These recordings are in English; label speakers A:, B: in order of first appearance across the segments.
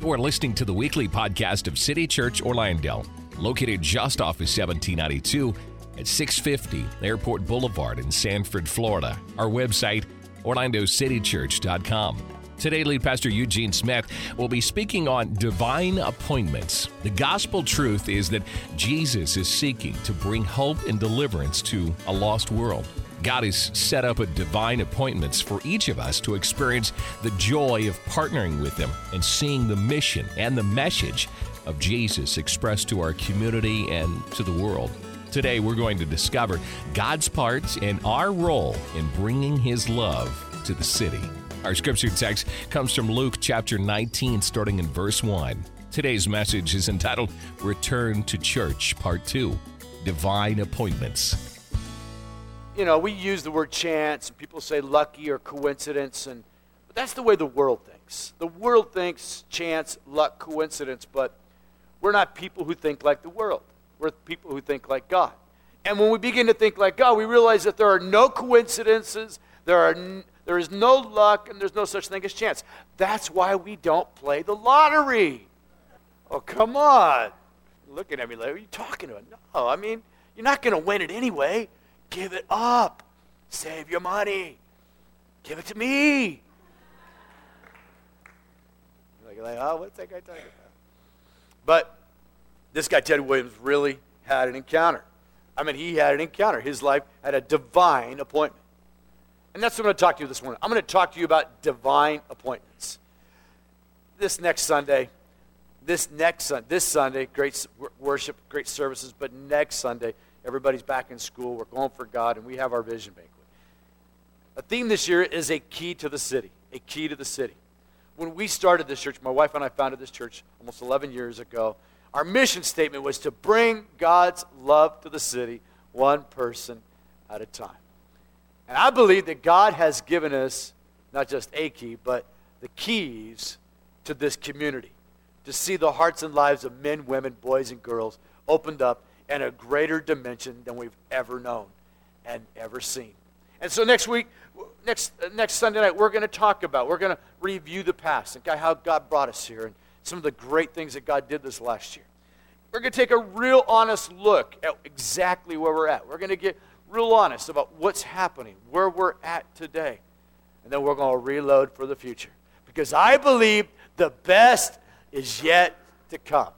A: You are listening to the weekly podcast of City Church Orlando, located just off of 1792 at 650 Airport Boulevard in Sanford, Florida. Our website, orlandocitychurch.com. Today, lead pastor Eugene Smith will be speaking on divine appointments. The gospel truth is that Jesus is seeking to bring hope and deliverance to a lost world. God has set up a divine appointments for each of us to experience the joy of partnering with Him and seeing the mission and the message of Jesus expressed to our community and to the world. Today, we're going to discover God's part and our role in bringing His love to the city. Our scripture text comes from Luke chapter 19, starting in verse 1. Today's message is entitled Return to Church, Part 2 Divine Appointments
B: you know, we use the word chance, and people say lucky or coincidence, and but that's the way the world thinks. The world thinks chance, luck, coincidence, but we're not people who think like the world. We're people who think like God. And when we begin to think like God, we realize that there are no coincidences, there, are n- there is no luck, and there's no such thing as chance. That's why we don't play the lottery. Oh, come on. looking at me like, what are you talking about? No, I mean, you're not going to win it anyway. Give it up. Save your money. Give it to me. Like, like, oh, what's that guy talking about? But this guy, Ted Williams, really had an encounter. I mean, he had an encounter. His life had a divine appointment. And that's what I'm going to talk to you this morning. I'm going to talk to you about divine appointments. This next Sunday, this next Sunday, this Sunday, great worship, great services, but next Sunday, Everybody's back in school. We're going for God, and we have our vision banquet. A theme this year is a key to the city. A key to the city. When we started this church, my wife and I founded this church almost 11 years ago. Our mission statement was to bring God's love to the city one person at a time. And I believe that God has given us not just a key, but the keys to this community to see the hearts and lives of men, women, boys, and girls opened up in a greater dimension than we've ever known and ever seen. And so next week, next, uh, next Sunday night, we're going to talk about, we're going to review the past and how God brought us here and some of the great things that God did this last year. We're going to take a real honest look at exactly where we're at. We're going to get real honest about what's happening, where we're at today. And then we're going to reload for the future. Because I believe the best is yet to come.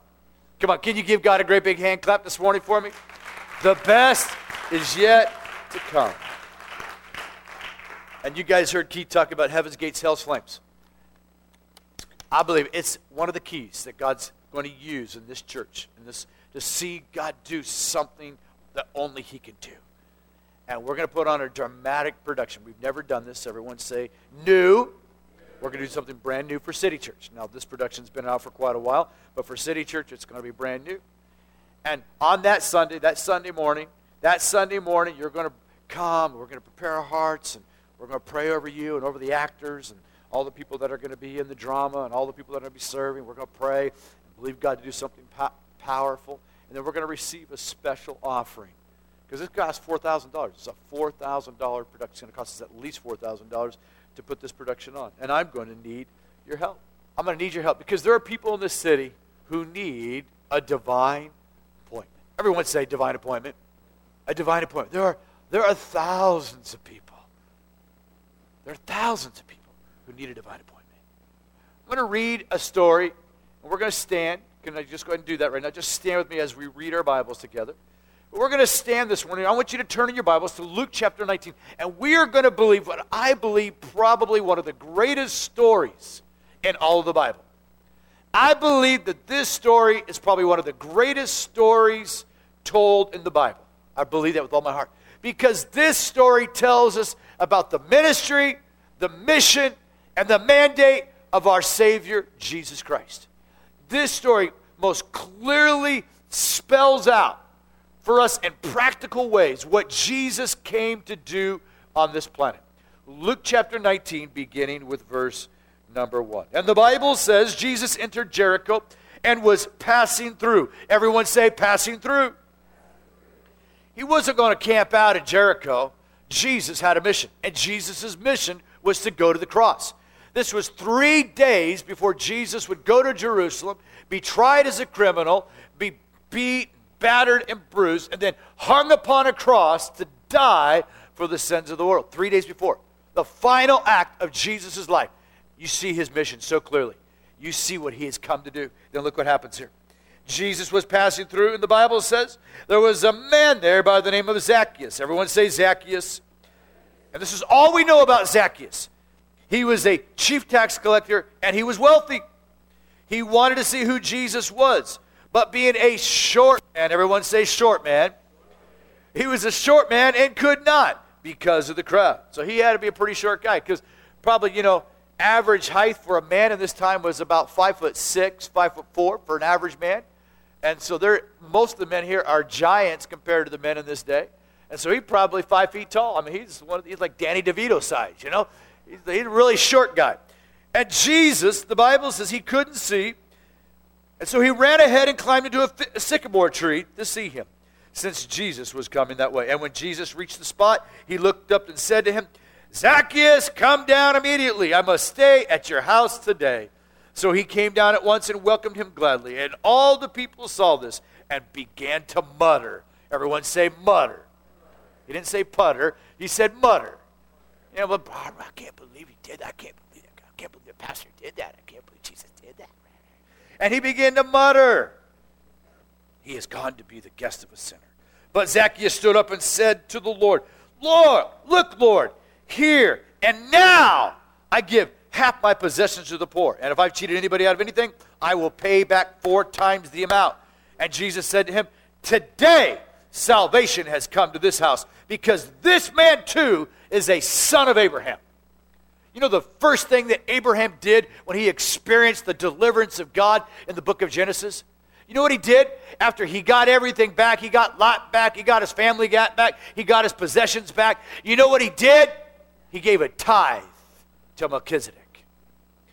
B: Come on, can you give God a great big hand clap this morning for me? The best is yet to come. And you guys heard Keith talk about Heaven's Gates, Hell's Flames. I believe it's one of the keys that God's going to use in this church, in this, to see God do something that only He can do. And we're going to put on a dramatic production. We've never done this. Everyone say, new. We're going to do something brand new for City Church. Now, this production's been out for quite a while, but for City Church, it's going to be brand new. And on that Sunday, that Sunday morning, that Sunday morning, you're going to come. We're going to prepare our hearts, and we're going to pray over you and over the actors and all the people that are going to be in the drama and all the people that are going to be serving. We're going to pray and believe God to do something po- powerful. And then we're going to receive a special offering. Because this costs $4,000. It's a $4,000 production. It's going to cost us at least $4,000 to put this production on. And I'm going to need your help. I'm going to need your help because there are people in this city who need a divine appointment. Everyone say divine appointment. A divine appointment. There are, there are thousands of people. There are thousands of people who need a divine appointment. I'm going to read a story, and we're going to stand. Can I just go ahead and do that right now? Just stand with me as we read our Bibles together. We're going to stand this morning. I want you to turn in your Bibles to Luke chapter 19. And we are going to believe what I believe probably one of the greatest stories in all of the Bible. I believe that this story is probably one of the greatest stories told in the Bible. I believe that with all my heart. Because this story tells us about the ministry, the mission, and the mandate of our Savior, Jesus Christ. This story most clearly spells out for us in practical ways what Jesus came to do on this planet. Luke chapter 19, beginning with verse number 1. And the Bible says Jesus entered Jericho and was passing through. Everyone say, passing through. He wasn't going to camp out in Jericho. Jesus had a mission, and Jesus' mission was to go to the cross. This was three days before Jesus would go to Jerusalem, be tried as a criminal, be beat, battered, and bruised, and then hung upon a cross to die for the sins of the world. Three days before. The final act of Jesus' life. You see his mission so clearly. You see what he has come to do. Then look what happens here. Jesus was passing through, and the Bible says there was a man there by the name of Zacchaeus. Everyone say Zacchaeus. And this is all we know about Zacchaeus. He was a chief tax collector and he was wealthy. He wanted to see who Jesus was. But being a short man, everyone say short man, he was a short man and could not because of the crowd. So he had to be a pretty short guy because probably, you know, average height for a man in this time was about five foot six, five foot four for an average man. And so there, most of the men here are giants compared to the men in this day. And so he's probably five feet tall. I mean, he's one he's like Danny DeVito size, you know. He's, he's a really short guy. And Jesus, the Bible says he couldn't see. And so he ran ahead and climbed into a, a sycamore tree to see him, since Jesus was coming that way. And when Jesus reached the spot, he looked up and said to him, Zacchaeus, come down immediately. I must stay at your house today. So he came down at once and welcomed him gladly. And all the people saw this and began to mutter. Everyone say mutter. He didn't say putter, he said mutter. You know, but Barbara, I can't believe he did that. I can't believe that. I can't believe the pastor did that. I can't believe Jesus did that. And he began to mutter. He has gone to be the guest of a sinner. But Zacchaeus stood up and said to the Lord, Lord, look, Lord, here and now I give half my possessions to the poor. And if I've cheated anybody out of anything, I will pay back four times the amount. And Jesus said to him, Today salvation has come to this house because this man too is a son of Abraham. You know, the first thing that Abraham did when he experienced the deliverance of God in the book of Genesis? You know what he did? After he got everything back, he got Lot back, he got his family back, he got his possessions back. You know what he did? He gave a tithe to Melchizedek.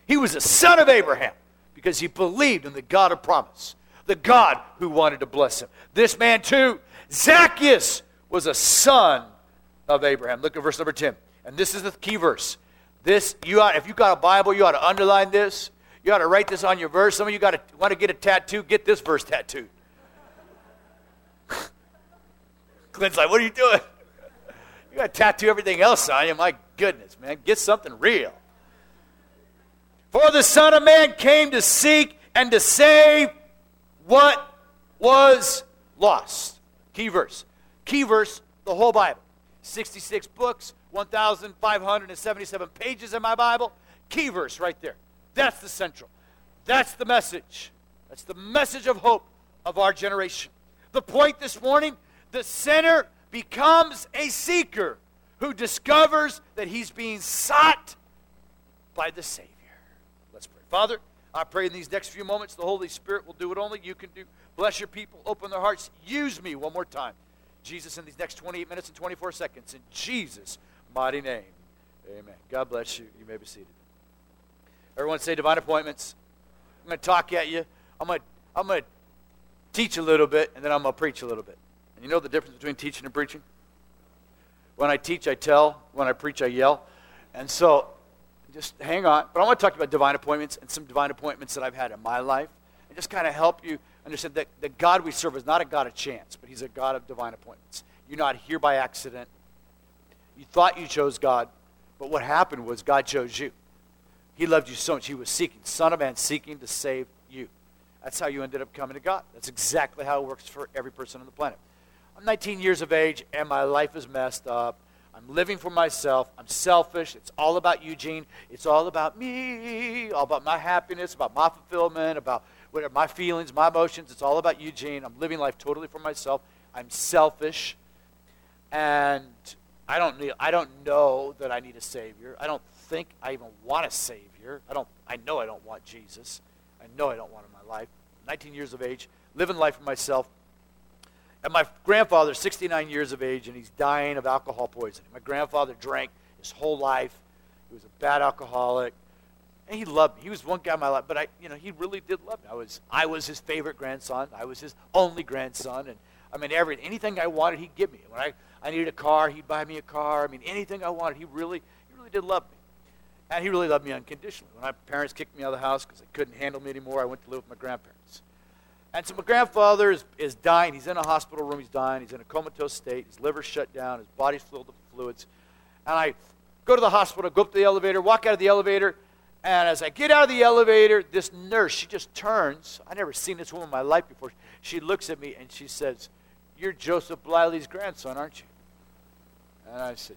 B: He was a son of Abraham because he believed in the God of promise, the God who wanted to bless him. This man, too, Zacchaeus, was a son of Abraham. Look at verse number 10. And this is the key verse. This, you ought, if you got a Bible, you ought to underline this. You ought to write this on your verse. Some of you got to want to get a tattoo, get this verse tattooed. Glenn's like, what are you doing? You got to tattoo everything else on you. My goodness, man. Get something real. For the Son of Man came to seek and to save what was lost. Key verse. Key verse, the whole Bible. 66 books, 1,577 pages in my Bible. Key verse right there. That's the central. That's the message. That's the message of hope of our generation. The point this morning the sinner becomes a seeker who discovers that he's being sought by the Savior. Let's pray. Father, I pray in these next few moments the Holy Spirit will do what only you can do. Bless your people, open their hearts. Use me one more time. Jesus, in these next 28 minutes and 24 seconds, in Jesus' mighty name. Amen. God bless you. You may be seated. Everyone say divine appointments. I'm going to talk at you. I'm going to, I'm going to teach a little bit, and then I'm going to preach a little bit. And you know the difference between teaching and preaching? When I teach, I tell. When I preach, I yell. And so, just hang on. But I want to talk about divine appointments and some divine appointments that I've had in my life, and just kind of help you understand that the God we serve is not a God of chance, but He's a God of divine appointments. You're not here by accident. You thought you chose God, but what happened was God chose you. He loved you so much. He was seeking, Son of Man, seeking to save you. That's how you ended up coming to God. That's exactly how it works for every person on the planet. I'm 19 years of age and my life is messed up. I'm living for myself. I'm selfish. It's all about Eugene. It's all about me, all about my happiness, about my fulfillment, about whatever my feelings, my emotions. It's all about Eugene. I'm living life totally for myself. I'm selfish. And I don't need, I don't know that I need a savior. I don't think I even want a savior. I don't I know I don't want Jesus. I know I don't want him in my life. 19 years of age, living life for myself. And my grandfather, 69 years of age, and he's dying of alcohol poisoning. My grandfather drank his whole life. He was a bad alcoholic. And he loved me. He was one guy in my life, but I, you know, he really did love me. I was, I was his favorite grandson. I was his only grandson, and I mean, every anything I wanted, he'd give me. When I, I needed a car, he'd buy me a car. I mean, anything I wanted, he really, he really did love me. And he really loved me unconditionally. When my parents kicked me out of the house because they couldn't handle me anymore, I went to live with my grandparents. And so my grandfather is, is dying. He's in a hospital room. He's dying. He's in a comatose state. His liver's shut down. His body's filled with fluids. And I go to the hospital, go up to the elevator, walk out of the elevator, and as I get out of the elevator, this nurse, she just turns. I never seen this woman in my life before. She looks at me and she says, You're Joseph Bliley's grandson, aren't you? And I said,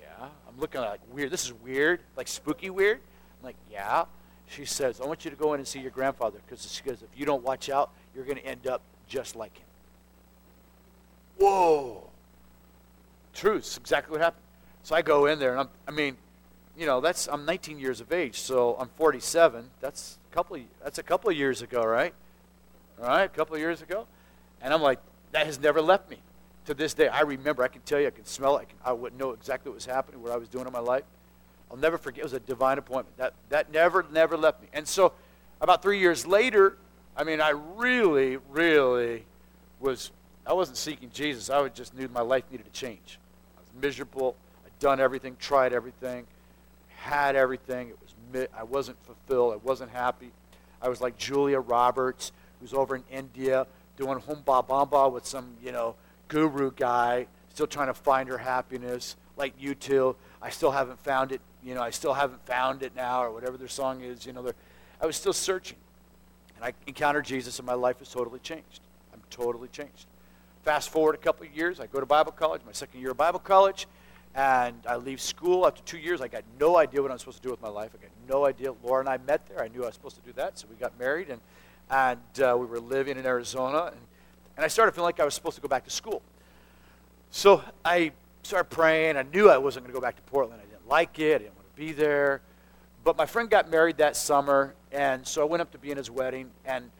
B: Yeah. I'm looking like weird. This is weird, like spooky weird. I'm like, Yeah. She says, I want you to go in and see your grandfather because she goes, if you don't watch out, you're going to end up just like him. Whoa. Truth, exactly what happened. So I go in there, and I'm, I mean, you know, that's I'm 19 years of age, so I'm 47. That's a couple. Of, that's a couple of years ago, right? All right, a couple of years ago, and I'm like, that has never left me. To this day, I remember. I can tell you. I can smell it. I, can, I would know exactly what was happening, what I was doing in my life. I'll never forget. It was a divine appointment. That that never never left me. And so, about three years later, I mean, I really, really was. I wasn't seeking Jesus. I just knew my life needed to change. I was miserable. I'd done everything, tried everything had everything. It was I wasn't fulfilled. I wasn't happy. I was like Julia Roberts, who's over in India doing humba bamba with some, you know, guru guy, still trying to find her happiness. Like you two, I still haven't found it. You know, I still haven't found it now, or whatever their song is. You know, I was still searching, and I encountered Jesus, and my life has totally changed. I'm totally changed. Fast forward a couple of years, I go to Bible college, my second year of Bible college, and I leave school after two years. I got no idea what I'm supposed to do with my life. I got no idea. Laura and I met there. I knew I was supposed to do that, so we got married, and, and uh, we were living in Arizona. And, and I started feeling like I was supposed to go back to school. So I started praying. I knew I wasn't going to go back to Portland. I didn't like it. I didn't want to be there. But my friend got married that summer, and so I went up to be in his wedding. And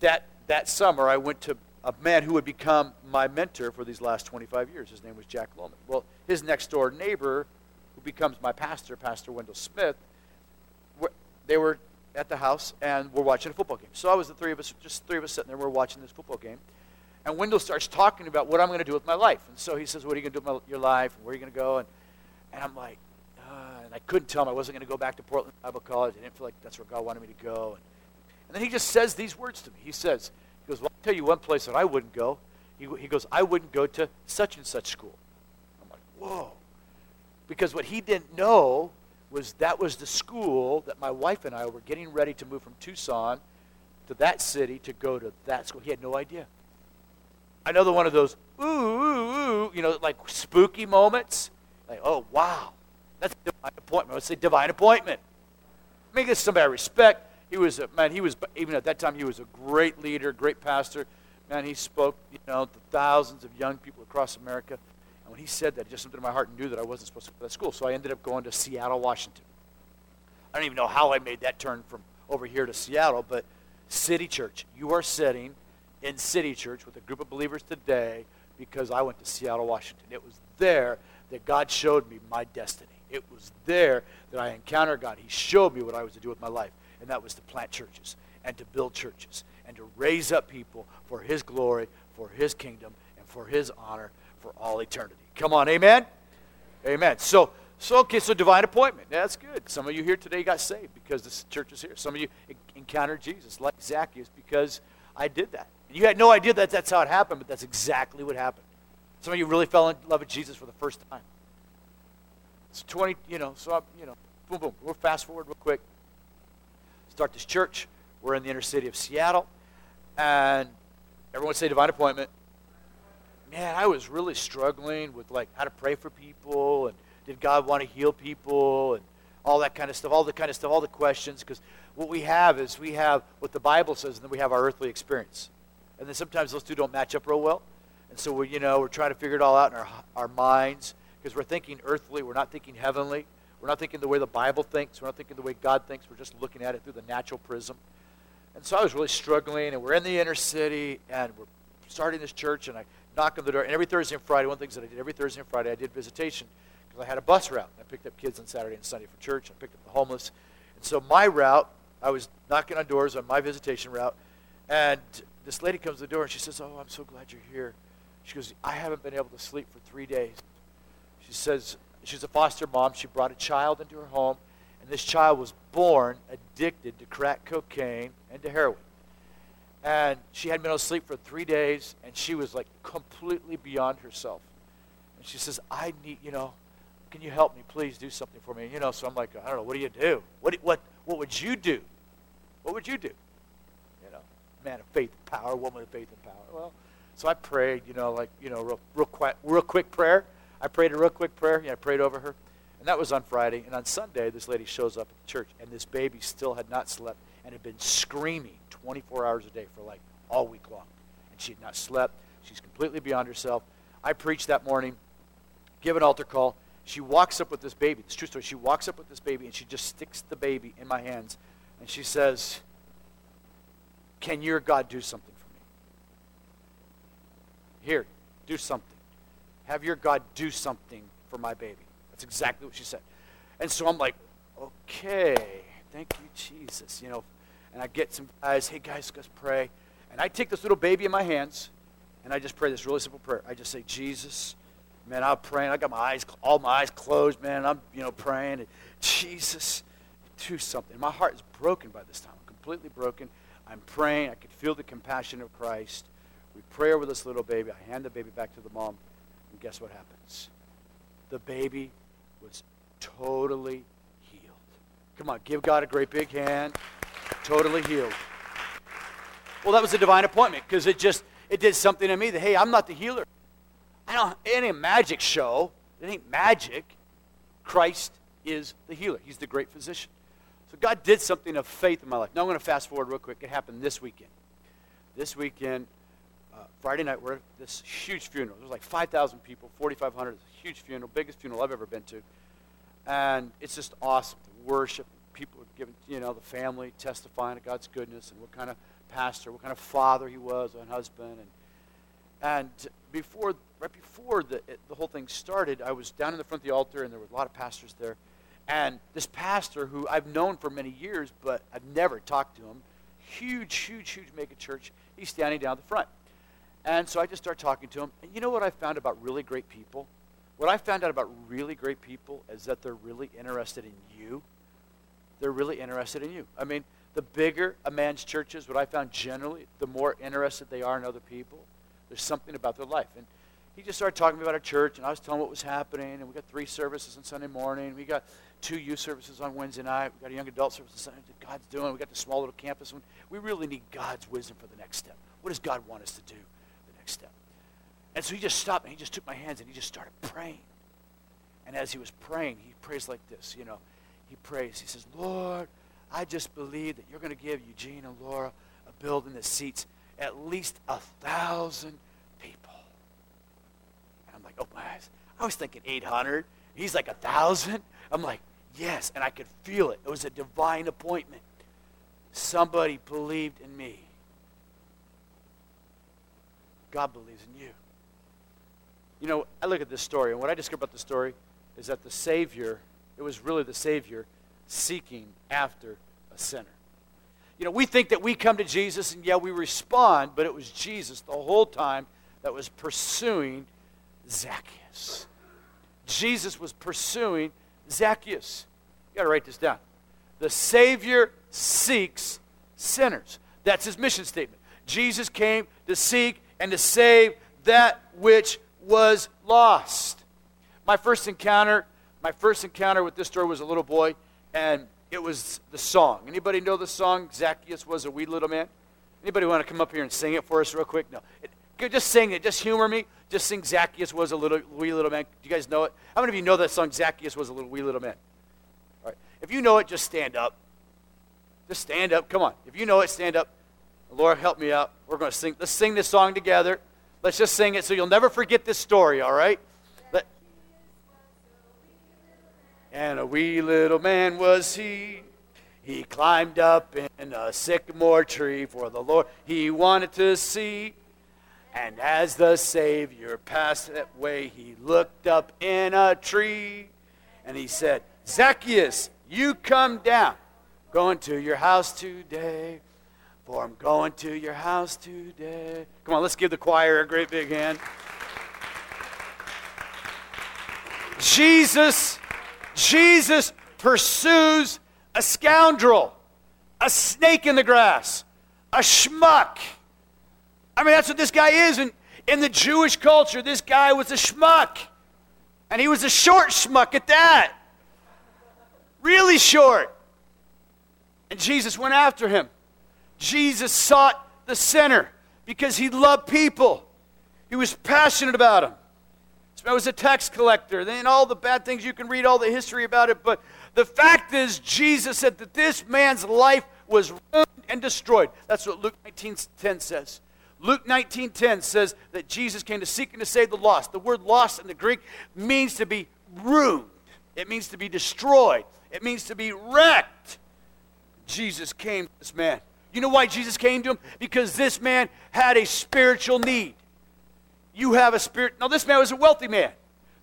B: that, that summer, I went to a man who would become my mentor for these last 25 years. His name was Jack Lohman. Well, his next door neighbor, who becomes my pastor, Pastor Wendell Smith, they were at the house and we're watching a football game. So I was the three of us, just three of us sitting there. We're watching this football game, and Wendell starts talking about what I'm going to do with my life. And so he says, "What are you going to do with your life? Where are you going to go?" And and I'm like, uh, and I couldn't tell him I wasn't going to go back to Portland Bible College. I didn't feel like that's where God wanted me to go. And, and then he just says these words to me. He says, "He goes, well, I'll tell you one place that I wouldn't go." He, he goes, "I wouldn't go to such and such school." I'm like, Whoa. Because what he didn't know was that was the school that my wife and I were getting ready to move from Tucson to that city to go to that school. He had no idea. Another one of those, ooh, ooh, ooh, you know, like spooky moments. Like, oh, wow. That's a divine appointment. Let's say divine appointment. I mean, this somebody I respect. He was, a, man, he was, even at that time, he was a great leader, great pastor. Man, he spoke, you know, to thousands of young people across America. And when he said that, it just something in my heart and knew that I wasn't supposed to go to that school. So I ended up going to Seattle, Washington. I don't even know how I made that turn from over here to Seattle, but City Church. You are sitting in City Church with a group of believers today because I went to Seattle, Washington. It was there that God showed me my destiny. It was there that I encountered God. He showed me what I was to do with my life, and that was to plant churches and to build churches and to raise up people for His glory, for His kingdom, and for His honor for all eternity. Come on, amen? Amen. So, so okay, so divine appointment. That's good. Some of you here today got saved because this church is here. Some of you encountered Jesus, like Zacchaeus, because I did that. And you had no idea that that's how it happened, but that's exactly what happened. Some of you really fell in love with Jesus for the first time. It's 20, you know, so, I, you know, boom, boom. We'll fast forward real quick. Start this church. We're in the inner city of Seattle. And everyone say divine appointment man, I was really struggling with like how to pray for people and did God want to heal people and all that kind of stuff, all the kind of stuff, all the questions. Because what we have is we have what the Bible says, and then we have our earthly experience. And then sometimes those two don't match up real well. And so we, you know, we're trying to figure it all out in our, our minds because we're thinking earthly, we're not thinking heavenly. We're not thinking the way the Bible thinks. We're not thinking the way God thinks. We're just looking at it through the natural prism. And so I was really struggling, and we're in the inner city, and we're starting this church, and I knock on the door. And every Thursday and Friday, one of the things that I did every Thursday and Friday, I did visitation because I had a bus route. I picked up kids on Saturday and Sunday for church. I picked up the homeless. And so my route, I was knocking on doors on my visitation route. And this lady comes to the door and she says, Oh, I'm so glad you're here. She goes, I haven't been able to sleep for three days. She says, She's a foster mom. She brought a child into her home. And this child was born addicted to crack cocaine and to heroin. And she hadn't been able to sleep for three days, and she was like completely beyond herself. And she says, I need, you know, can you help me? Please do something for me. You know, so I'm like, I don't know, what do you do? What, what, what would you do? What would you do? You know, man of faith and power, woman of faith and power. Well, so I prayed, you know, like, you know, real, real, quick, real quick prayer. I prayed a real quick prayer. Yeah, I prayed over her. And that was on Friday. And on Sunday, this lady shows up at the church, and this baby still had not slept and had been screaming 24 hours a day for like all week long. And she had not slept. She's completely beyond herself. I preached that morning, give an altar call. She walks up with this baby. It's true story. She walks up with this baby, and she just sticks the baby in my hands. And she says, Can your God do something for me? Here, do something. Have your God do something for my baby. That's exactly what she said. And so I'm like, okay, thank you, Jesus. You know, and I get some guys, hey guys, let's pray. And I take this little baby in my hands, and I just pray this really simple prayer. I just say, Jesus, man, I'm praying. I got my eyes, all my eyes closed, man. I'm, you know, praying. And Jesus, do something. My heart is broken by this time. I'm completely broken. I'm praying. I can feel the compassion of Christ. We pray over this little baby. I hand the baby back to the mom. And guess what happens? The baby was totally healed. Come on, give God a great big hand. Totally healed. Well, that was a divine appointment because it just it did something to me that hey, I'm not the healer. I don't it ain't a magic show. It ain't magic. Christ is the healer. He's the great physician. So God did something of faith in my life. Now I'm going to fast forward real quick. It happened this weekend. This weekend, uh, Friday night, we're at this huge funeral. There's like 5,000 people, 4,500 It's a huge funeral, biggest funeral I've ever been to. And it's just awesome to worship. People giving, you know, the family testifying of God's goodness and what kind of pastor, what kind of father he was, and husband. And, and before, right before the, it, the whole thing started, I was down in the front of the altar, and there were a lot of pastors there. And this pastor, who I've known for many years, but I've never talked to him, huge, huge, huge mega church, he's standing down the front. And so I just start talking to him. And you know what I found about really great people? What I found out about really great people is that they're really interested in you. They're really interested in you. I mean, the bigger a man's church is, what I found generally, the more interested they are in other people. There's something about their life. And he just started talking to me about our church, and I was telling him what was happening. And we got three services on Sunday morning. We got two youth services on Wednesday night. We got a young adult service on Sunday. God's doing. We got the small little campus. One. We really need God's wisdom for the next step. What does God want us to do the next step? And so he just stopped and he just took my hands and he just started praying. And as he was praying, he prays like this, you know. He prays. He says, Lord, I just believe that you're going to give Eugene and Laura a building that seats at least a thousand people. And I'm like, oh my eyes. I was thinking 800. He's like a thousand. I'm like, yes. And I could feel it. It was a divine appointment. Somebody believed in me. God believes in you. You know, I look at this story, and what I discover about the story is that the Savior, it was really the Savior seeking after a sinner. You know, we think that we come to Jesus and, yeah, we respond, but it was Jesus the whole time that was pursuing Zacchaeus. Jesus was pursuing Zacchaeus. You got to write this down. The Savior seeks sinners. That's his mission statement. Jesus came to seek and to save that which was lost. My first encounter, my first encounter with this story was a little boy, and it was the song. Anybody know the song? Zacchaeus was a wee little man. Anybody want to come up here and sing it for us real quick? No. It, just sing it. Just humor me. Just sing Zacchaeus was a little wee little man. Do you guys know it? How many of you know that song, Zacchaeus was a little wee little man? All right. If you know it, just stand up. Just stand up. Come on. If you know it, stand up. Lord, help me out. We're going to sing. Let's sing this song together. Let's just sing it so you'll never forget this story, all right? And a wee little man was he. He climbed up in a sycamore tree for the Lord he wanted to see. And as the Savior passed that way, he looked up in a tree and he said, Zacchaeus, you come down. Going to your house today. For I'm going to your house today. Come on, let's give the choir a great big hand. Jesus, Jesus pursues a scoundrel, a snake in the grass, a schmuck. I mean, that's what this guy is. And in the Jewish culture, this guy was a schmuck. And he was a short schmuck at that. Really short. And Jesus went after him. Jesus sought the sinner because he loved people. He was passionate about them. Man was a tax collector. and all the bad things you can read all the history about it, but the fact is Jesus said that this man's life was ruined and destroyed. That's what Luke 19:10 says. Luke 19:10 says that Jesus came to seek and to save the lost. The word lost in the Greek means to be ruined. It means to be destroyed. It means to be wrecked. Jesus came to this man. You know why Jesus came to him? Because this man had a spiritual need. You have a spirit. Now, this man was a wealthy man.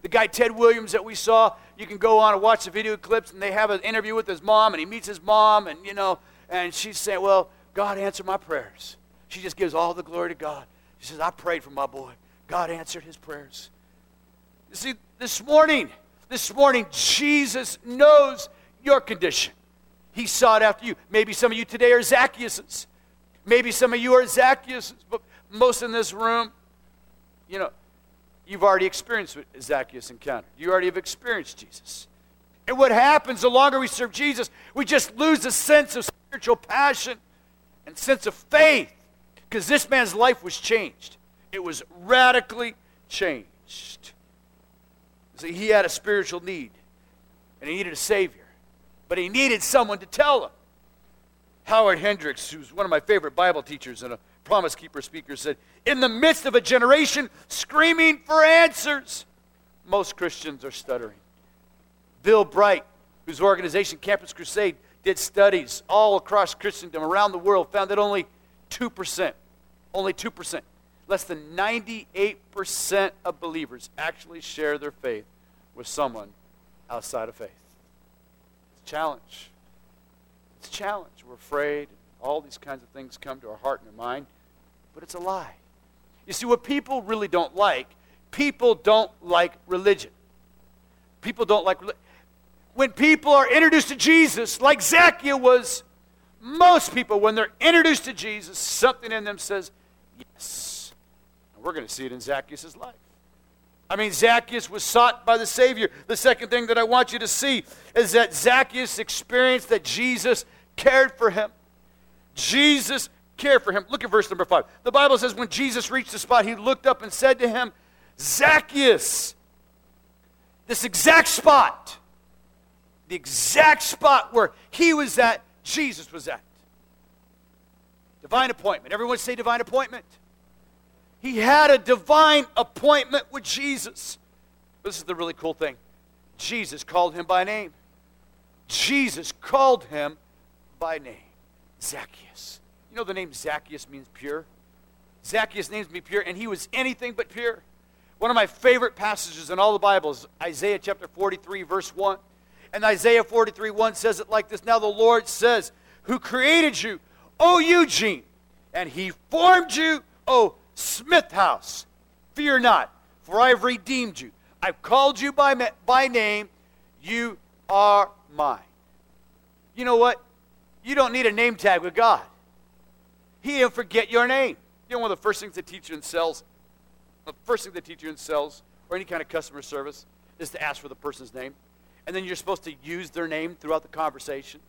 B: The guy Ted Williams that we saw, you can go on and watch the video clips, and they have an interview with his mom, and he meets his mom, and you know, and she's saying, Well, God answered my prayers. She just gives all the glory to God. She says, I prayed for my boy. God answered his prayers. You see, this morning, this morning, Jesus knows your condition. He sought after you. Maybe some of you today are Zacchaeus. Maybe some of you are Zacchaeus, but most in this room, you know, you've already experienced what Zacchaeus encountered. You already have experienced Jesus. And what happens the longer we serve Jesus, we just lose a sense of spiritual passion and sense of faith because this man's life was changed. It was radically changed. See, he had a spiritual need, and he needed a Savior, but he needed someone to tell him. Howard Hendricks, who's one of my favorite Bible teachers and a Promise Keeper speaker, said, In the midst of a generation screaming for answers, most Christians are stuttering. Bill Bright, whose organization Campus Crusade did studies all across Christendom around the world, found that only 2%, only 2%, less than 98% of believers actually share their faith with someone outside of faith. It's a challenge. It's a challenge. We're afraid. All these kinds of things come to our heart and our mind, but it's a lie. You see, what people really don't like, people don't like religion. People don't like religion. When people are introduced to Jesus, like Zacchaeus was, most people, when they're introduced to Jesus, something in them says, Yes. And we're going to see it in Zacchaeus' life. I mean, Zacchaeus was sought by the Savior. The second thing that I want you to see is that Zacchaeus experienced that Jesus cared for him. Jesus cared for him. Look at verse number five. The Bible says, when Jesus reached the spot, he looked up and said to him, Zacchaeus, this exact spot, the exact spot where he was at, Jesus was at. Divine appointment. Everyone say divine appointment. He had a divine appointment with Jesus. This is the really cool thing. Jesus called him by name. Jesus called him by name. Zacchaeus. You know the name Zacchaeus means pure? Zacchaeus names me pure, and he was anything but pure. One of my favorite passages in all the Bible is Isaiah chapter 43, verse 1. And Isaiah 43 1 says it like this Now the Lord says, Who created you, O Eugene, and he formed you, O Smith House. Fear not, for I have redeemed you. I've called you by, by name. You are mine. You know what? You don't need a name tag with God. He didn't forget your name. You know one of the first things they teach you in sales? The first thing they teach you in sales or any kind of customer service is to ask for the person's name and then you're supposed to use their name throughout the conversation.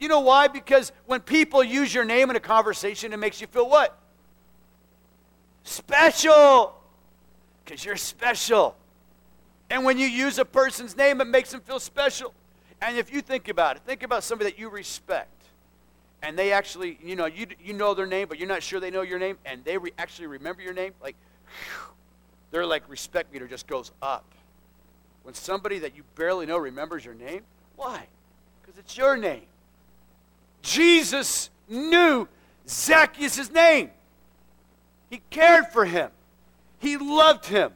B: You know why? Because when people use your name in a conversation, it makes you feel what? Special. Because you're special. And when you use a person's name, it makes them feel special. And if you think about it, think about somebody that you respect. And they actually, you know, you, you know their name, but you're not sure they know your name, and they re- actually remember your name. Like, whew, their like respect meter just goes up when somebody that you barely know remembers your name? Why? Because it's your name. Jesus knew Zacchaeus' name. He cared for him. He loved him.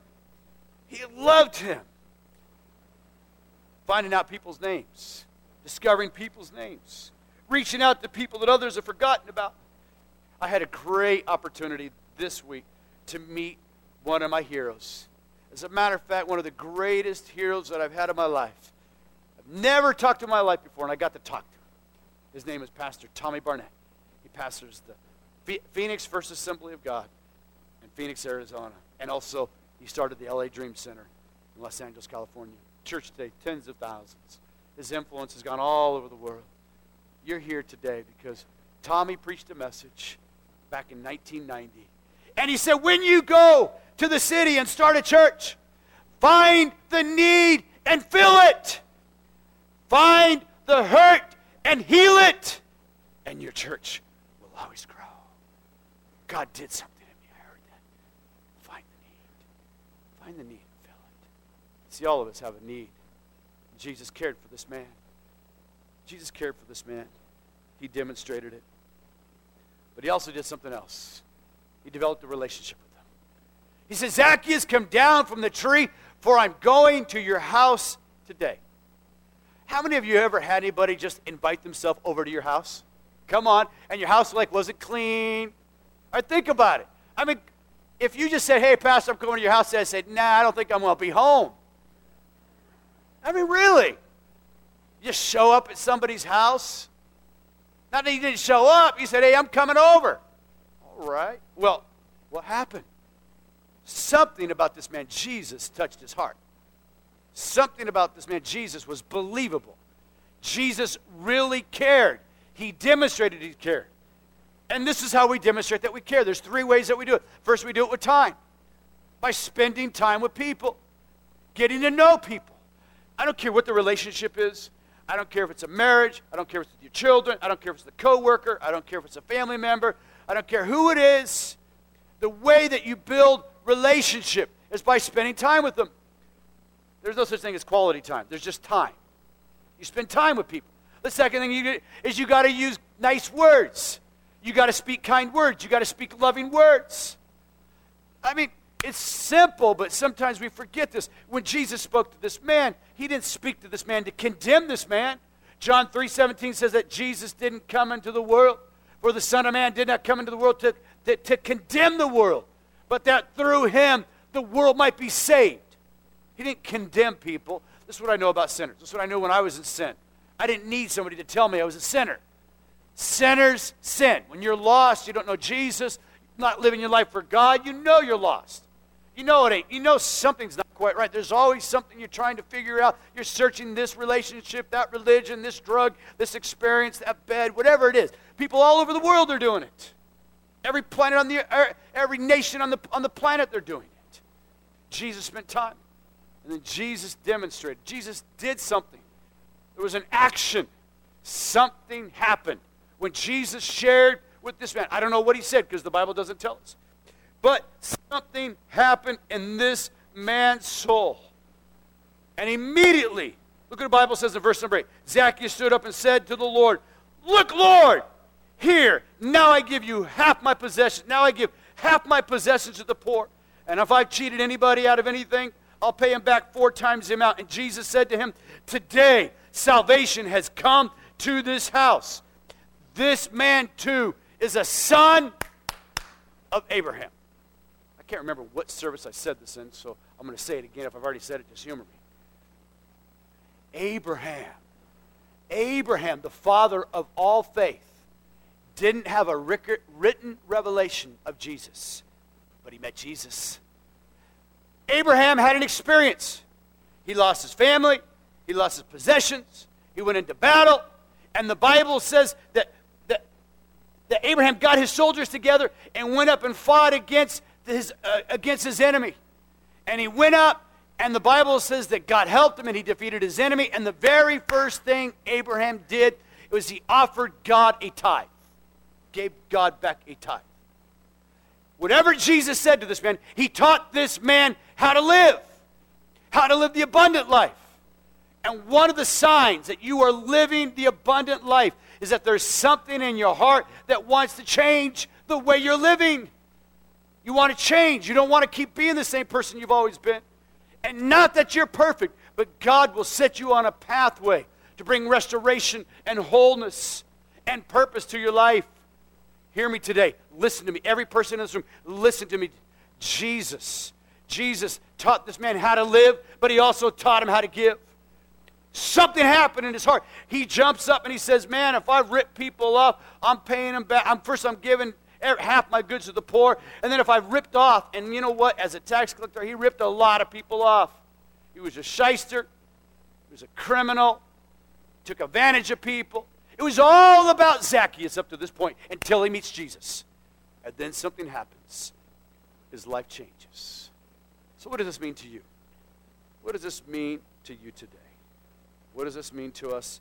B: He loved him. Finding out people's names, discovering people's names, reaching out to people that others have forgotten about. I had a great opportunity this week to meet one of my heroes. As a matter of fact, one of the greatest heroes that I've had in my life. I've never talked to him in my life before, and I got to talk to him. His name is Pastor Tommy Barnett. He pastors the Phoenix First Assembly of God in Phoenix, Arizona. And also, he started the LA Dream Center in Los Angeles, California. Church today, tens of thousands. His influence has gone all over the world. You're here today because Tommy preached a message back in 1990. And he said, when you go to the city and start a church, find the need and fill it. Find the hurt and heal it. And your church will always grow. God did something in me. I heard that. Find the need. Find the need and fill it. See, all of us have a need. Jesus cared for this man. Jesus cared for this man. He demonstrated it. But he also did something else. He developed a relationship with them. He said, Zacchaeus, come down from the tree, for I'm going to your house today. How many of you ever had anybody just invite themselves over to your house? Come on. And your house, like, was it clean? Or think about it. I mean, if you just said, hey, Pastor, I'm going to your house, and I said, nah, I don't think I'm going to be home. I mean, really? Just show up at somebody's house? Not that you didn't show up. You said, hey, I'm coming over. All right. Well, what happened? Something about this man, Jesus, touched his heart. Something about this man, Jesus, was believable. Jesus really cared. He demonstrated he cared. And this is how we demonstrate that we care. There's three ways that we do it. First, we do it with time, by spending time with people, getting to know people. I don't care what the relationship is. I don't care if it's a marriage. I don't care if it's your children. I don't care if it's the coworker. I don't care if it's a family member. I don't care who it is. The way that you build relationship is by spending time with them. There's no such thing as quality time. There's just time. You spend time with people. The second thing you do is you got to use nice words. You got to speak kind words. You got to speak loving words. I mean, it's simple, but sometimes we forget this. When Jesus spoke to this man, he didn't speak to this man to condemn this man. John 3:17 says that Jesus didn't come into the world, for the Son of Man did not come into the world to, to, to condemn the world, but that through him the world might be saved. He didn't condemn people. This is what I know about sinners. This is what I knew when I was in sin. I didn't need somebody to tell me I was a sinner. Sinners sin. When you're lost, you don't know Jesus, not living your life for God, you know you're lost. You know it ain't. You know something's not quite right. There's always something you're trying to figure out. You're searching this relationship, that religion, this drug, this experience, that bed, whatever it is. People all over the world are doing it. Every planet on the er, every nation on the on the planet they're doing it. Jesus spent time. And then Jesus demonstrated. Jesus did something. There was an action. Something happened when Jesus shared with this man. I don't know what he said because the Bible doesn't tell us. But something happened in this man's soul. And immediately, look at the Bible says in verse number 8 Zacchaeus stood up and said to the Lord, Look, Lord, here, now I give you half my possessions. Now I give half my possessions to the poor. And if I've cheated anybody out of anything, I'll pay him back four times the amount. And Jesus said to him, Today salvation has come to this house. This man too is a son of Abraham I can't remember what service I said this in, so I'm going to say it again. If I've already said it, just humor me. Abraham, Abraham, the father of all faith, didn't have a written revelation of Jesus, but he met Jesus. Abraham had an experience. He lost his family, he lost his possessions, he went into battle, and the Bible says that, that, that Abraham got his soldiers together and went up and fought against his, uh, against his enemy. And he went up, and the Bible says that God helped him and he defeated his enemy. And the very first thing Abraham did was he offered God a tithe, gave God back a tithe. Whatever Jesus said to this man, he taught this man how to live, how to live the abundant life. And one of the signs that you are living the abundant life is that there's something in your heart that wants to change the way you're living. You want to change. You don't want to keep being the same person you've always been. And not that you're perfect, but God will set you on a pathway to bring restoration and wholeness and purpose to your life. Hear me today. Listen to me. Every person in this room, listen to me. Jesus. Jesus taught this man how to live, but he also taught him how to give. Something happened in his heart. He jumps up and he says, Man, if I rip people off, I'm paying them back. I'm, first, I'm giving Er, half my goods to the poor. And then if I ripped off, and you know what? As a tax collector, he ripped a lot of people off. He was a shyster, he was a criminal, took advantage of people. It was all about Zacchaeus up to this point until he meets Jesus. And then something happens. His life changes. So, what does this mean to you? What does this mean to you today? What does this mean to us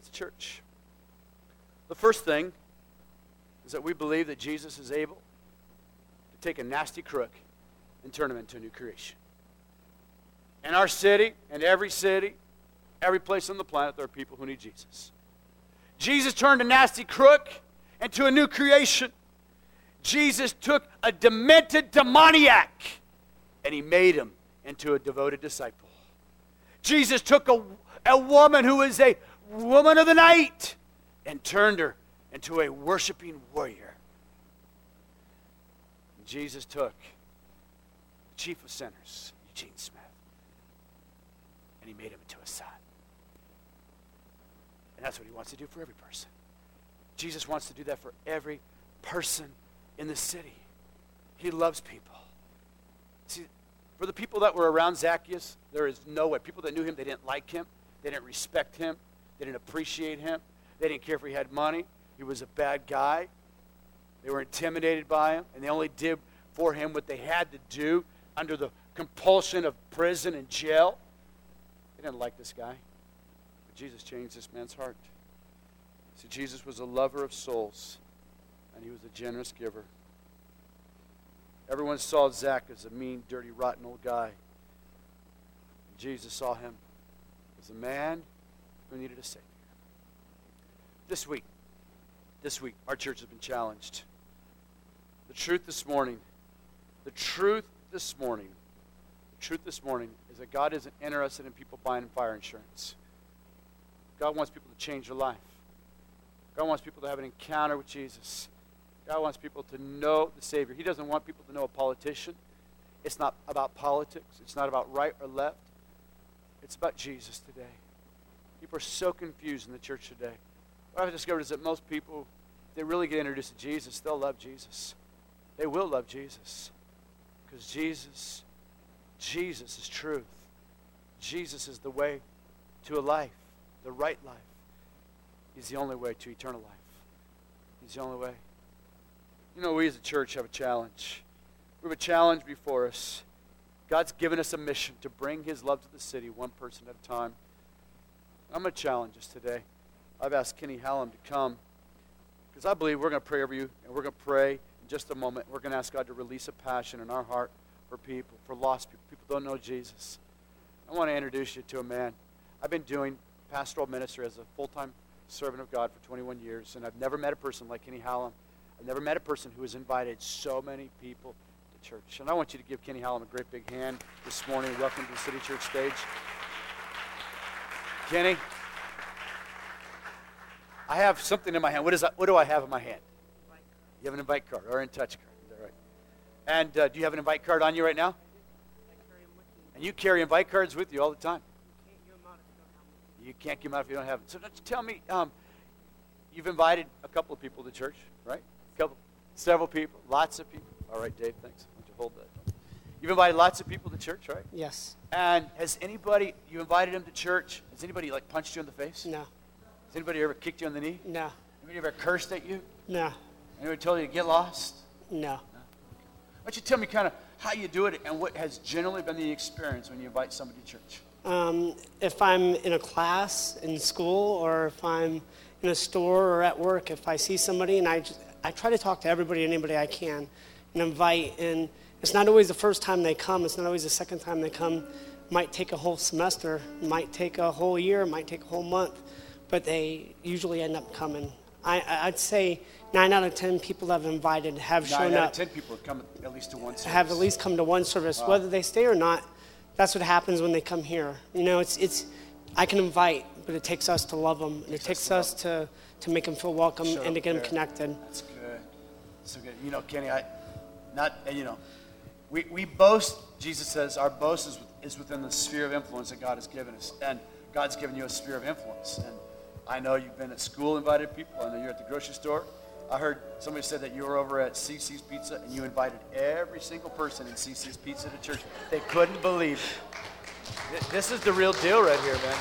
B: as a church? The first thing is that we believe that Jesus is able to take a nasty crook and turn him into a new creation. In our city in every city, every place on the planet, there are people who need Jesus. Jesus turned a nasty crook into a new creation. Jesus took a demented demoniac and he made him into a devoted disciple. Jesus took a, a woman who was a woman of the night and turned her into a worshiping warrior. Jesus took the chief of sinners, Eugene Smith, and he made him into a son. And that's what he wants to do for every person. Jesus wants to do that for every person in the city. He loves people. See, for the people that were around Zacchaeus, there is no way. People that knew him, they didn't like him. They didn't respect him. They didn't appreciate him. They didn't care if he had money. He was a bad guy. They were intimidated by him, and they only did for him what they had to do under the compulsion of prison and jail. They didn't like this guy. But Jesus changed this man's heart. See, Jesus was a lover of souls, and he was a generous giver. Everyone saw Zach as a mean, dirty, rotten old guy. Jesus saw him as a man who needed a Savior. This week, this week, our church has been challenged. The truth this morning, the truth this morning, the truth this morning is that God isn't interested in people buying fire insurance. God wants people to change their life. God wants people to have an encounter with Jesus. God wants people to know the Savior. He doesn't want people to know a politician. It's not about politics. It's not about right or left. It's about Jesus today. People are so confused in the church today. What I've discovered is that most people, they really get introduced to Jesus, they'll love Jesus. They will love Jesus. Because Jesus, Jesus is truth. Jesus is the way to a life, the right life. He's the only way to eternal life. He's the only way. You know, we as a church have a challenge. We have a challenge before us. God's given us a mission to bring His love to the city one person at a time. I'm going to challenge us today. I've asked Kenny Hallam to come because I believe we're going to pray over you, and we're going to pray in just a moment. We're going to ask God to release a passion in our heart for people, for lost people. People don't know Jesus. I want to introduce you to a man. I've been doing pastoral ministry as a full time servant of God for 21 years, and I've never met a person like Kenny Hallam I've never met a person who has invited so many people to church. And I want you to give Kenny Hallam a great big hand this morning. Welcome to the City Church stage. Kenny, I have something in my hand. What, is that, what do I have in my hand? You have an invite card or in touch card. Is that right? And uh, do you have an invite card on you right now? And you carry invite cards with you all the time. You can't give them out if you don't have them. So don't you tell me, um, you've invited a couple of people to church, right? Couple, several people, lots of people. All right, Dave, thanks. Why don't you hold that? You've invited lots of people to church, right?
C: Yes.
B: And has anybody, you invited them to church, has anybody like punched you in the face?
C: No.
B: Has anybody ever kicked you on the knee?
C: No.
B: Anybody ever cursed at you?
C: No.
B: Anybody told you to get lost?
C: No.
B: Why don't you tell me kind of how you do it and what has generally been the experience when you invite somebody to church?
C: Um, if I'm in a class in school or if I'm in a store or at work, if I see somebody and I, just, I try to talk to everybody, anybody I can, and invite. And it's not always the first time they come. It's not always the second time they come. might take a whole semester. might take a whole year. might take a whole month. But they usually end up coming. I, would say nine out of ten people I've invited have
B: nine
C: shown
B: up. Nine
C: out.
B: of ten people have come at least to one service.
C: Have at least come to one service, wow. whether they stay or not. That's what happens when they come here. You know, it's it's. I can invite, but it takes us to love them. It, it takes us to to make them feel welcome Shut and to get there. them connected.
B: That's good. So good. You know, Kenny, I, not, you know, we, we boast, Jesus says, our boast is, is within the sphere of influence that God has given us. And God's given you a sphere of influence. And I know you've been at school, invited people. I know you're at the grocery store. I heard somebody said that you were over at CiCi's Pizza and you invited every single person in CiCi's Pizza to church. They couldn't believe it. This is the real deal right here, man.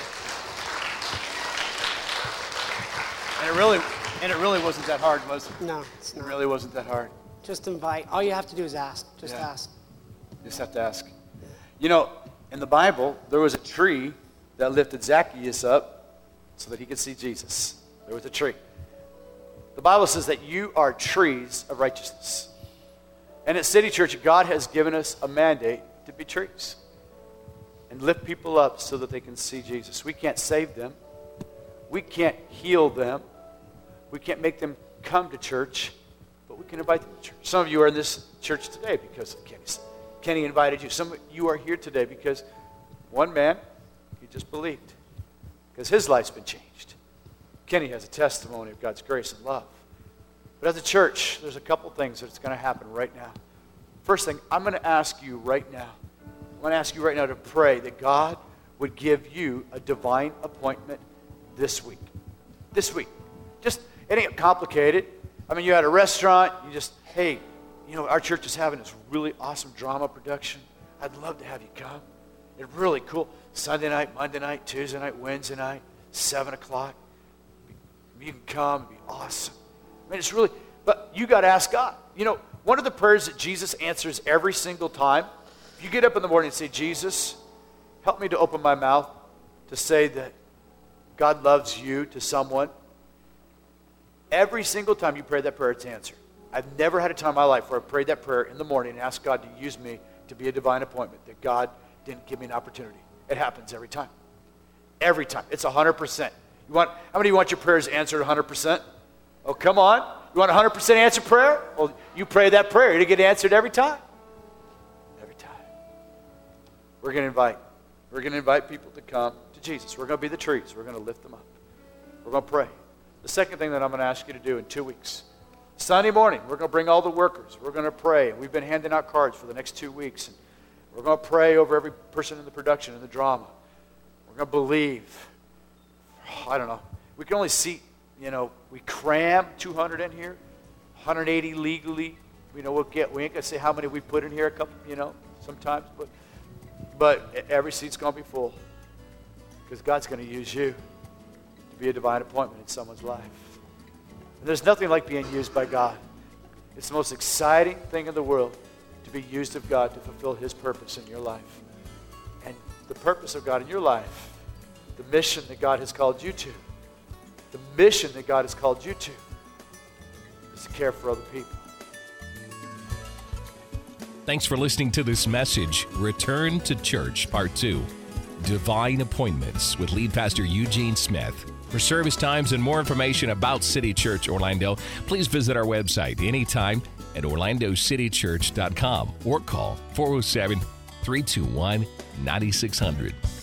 B: And it really, and it really wasn't that hard, was it?
C: No, it's
B: It
C: not.
B: really wasn't that hard.
C: Just invite. All you have to do is ask. Just
B: Yeah.
C: ask.
B: You just have to ask. You know, in the Bible, there was a tree that lifted Zacchaeus up so that he could see Jesus. There was a tree. The Bible says that you are trees of righteousness. And at City Church, God has given us a mandate to be trees and lift people up so that they can see Jesus. We can't save them, we can't heal them, we can't make them come to church, but we can invite them to church. Some of you are in this church today because of Kenny's. Kenny invited you. Some of you are here today because one man, he just believed because his life's been changed. Kenny has a testimony of God's grace and love. But as a church, there's a couple things that's going to happen right now. First thing, I'm going to ask you right now. I'm going to ask you right now to pray that God would give you a divine appointment this week. This week. Just, it ain't complicated. I mean, you're at a restaurant, you just, hey, you know, our church is having this really awesome drama production. I'd love to have you come. It's really cool. Sunday night, Monday night, Tuesday night, Wednesday night, 7 o'clock. You can come, it'd be awesome. I mean, it's really, but you got to ask God. You know, one of the prayers that Jesus answers every single time, if you get up in the morning and say, Jesus, help me to open my mouth to say that God loves you to someone, every single time you pray that prayer, it's answered. I've never had a time in my life where I prayed that prayer in the morning and asked God to use me to be a divine appointment, that God didn't give me an opportunity. It happens every time. Every time. It's 100%. You want, how many of you want your prayers answered 100%? Oh, come on. You want 100% answer prayer? Well, you pray that prayer. It'll get answered every time. Every time. We're going to invite. We're going to invite people to come to Jesus. We're going to be the trees. We're going to lift them up. We're going to pray. The second thing that I'm going to ask you to do in two weeks Sunday morning, we're going to bring all the workers. We're going to pray. We've been handing out cards for the next two weeks. And we're going to pray over every person in the production, in the drama. We're going to believe. I don't know. We can only see, you know, we cram 200 in here, 180 legally. You know, we'll get, we ain't going to say how many we put in here, a couple, you know, sometimes, but, but every seat's going to be full because God's going to use you to be a divine appointment in someone's life. And there's nothing like being used by God. It's the most exciting thing in the world be used of God to fulfill His purpose in your life. And the purpose of God in your life, the mission that God has called you to, the mission that God has called you to, is to care for other people.
A: Thanks for listening to this message, Return to Church, Part 2 Divine Appointments with lead pastor Eugene Smith. For service times and more information about City Church Orlando, please visit our website anytime at orlandocitychurch.com or call 407 321 9600.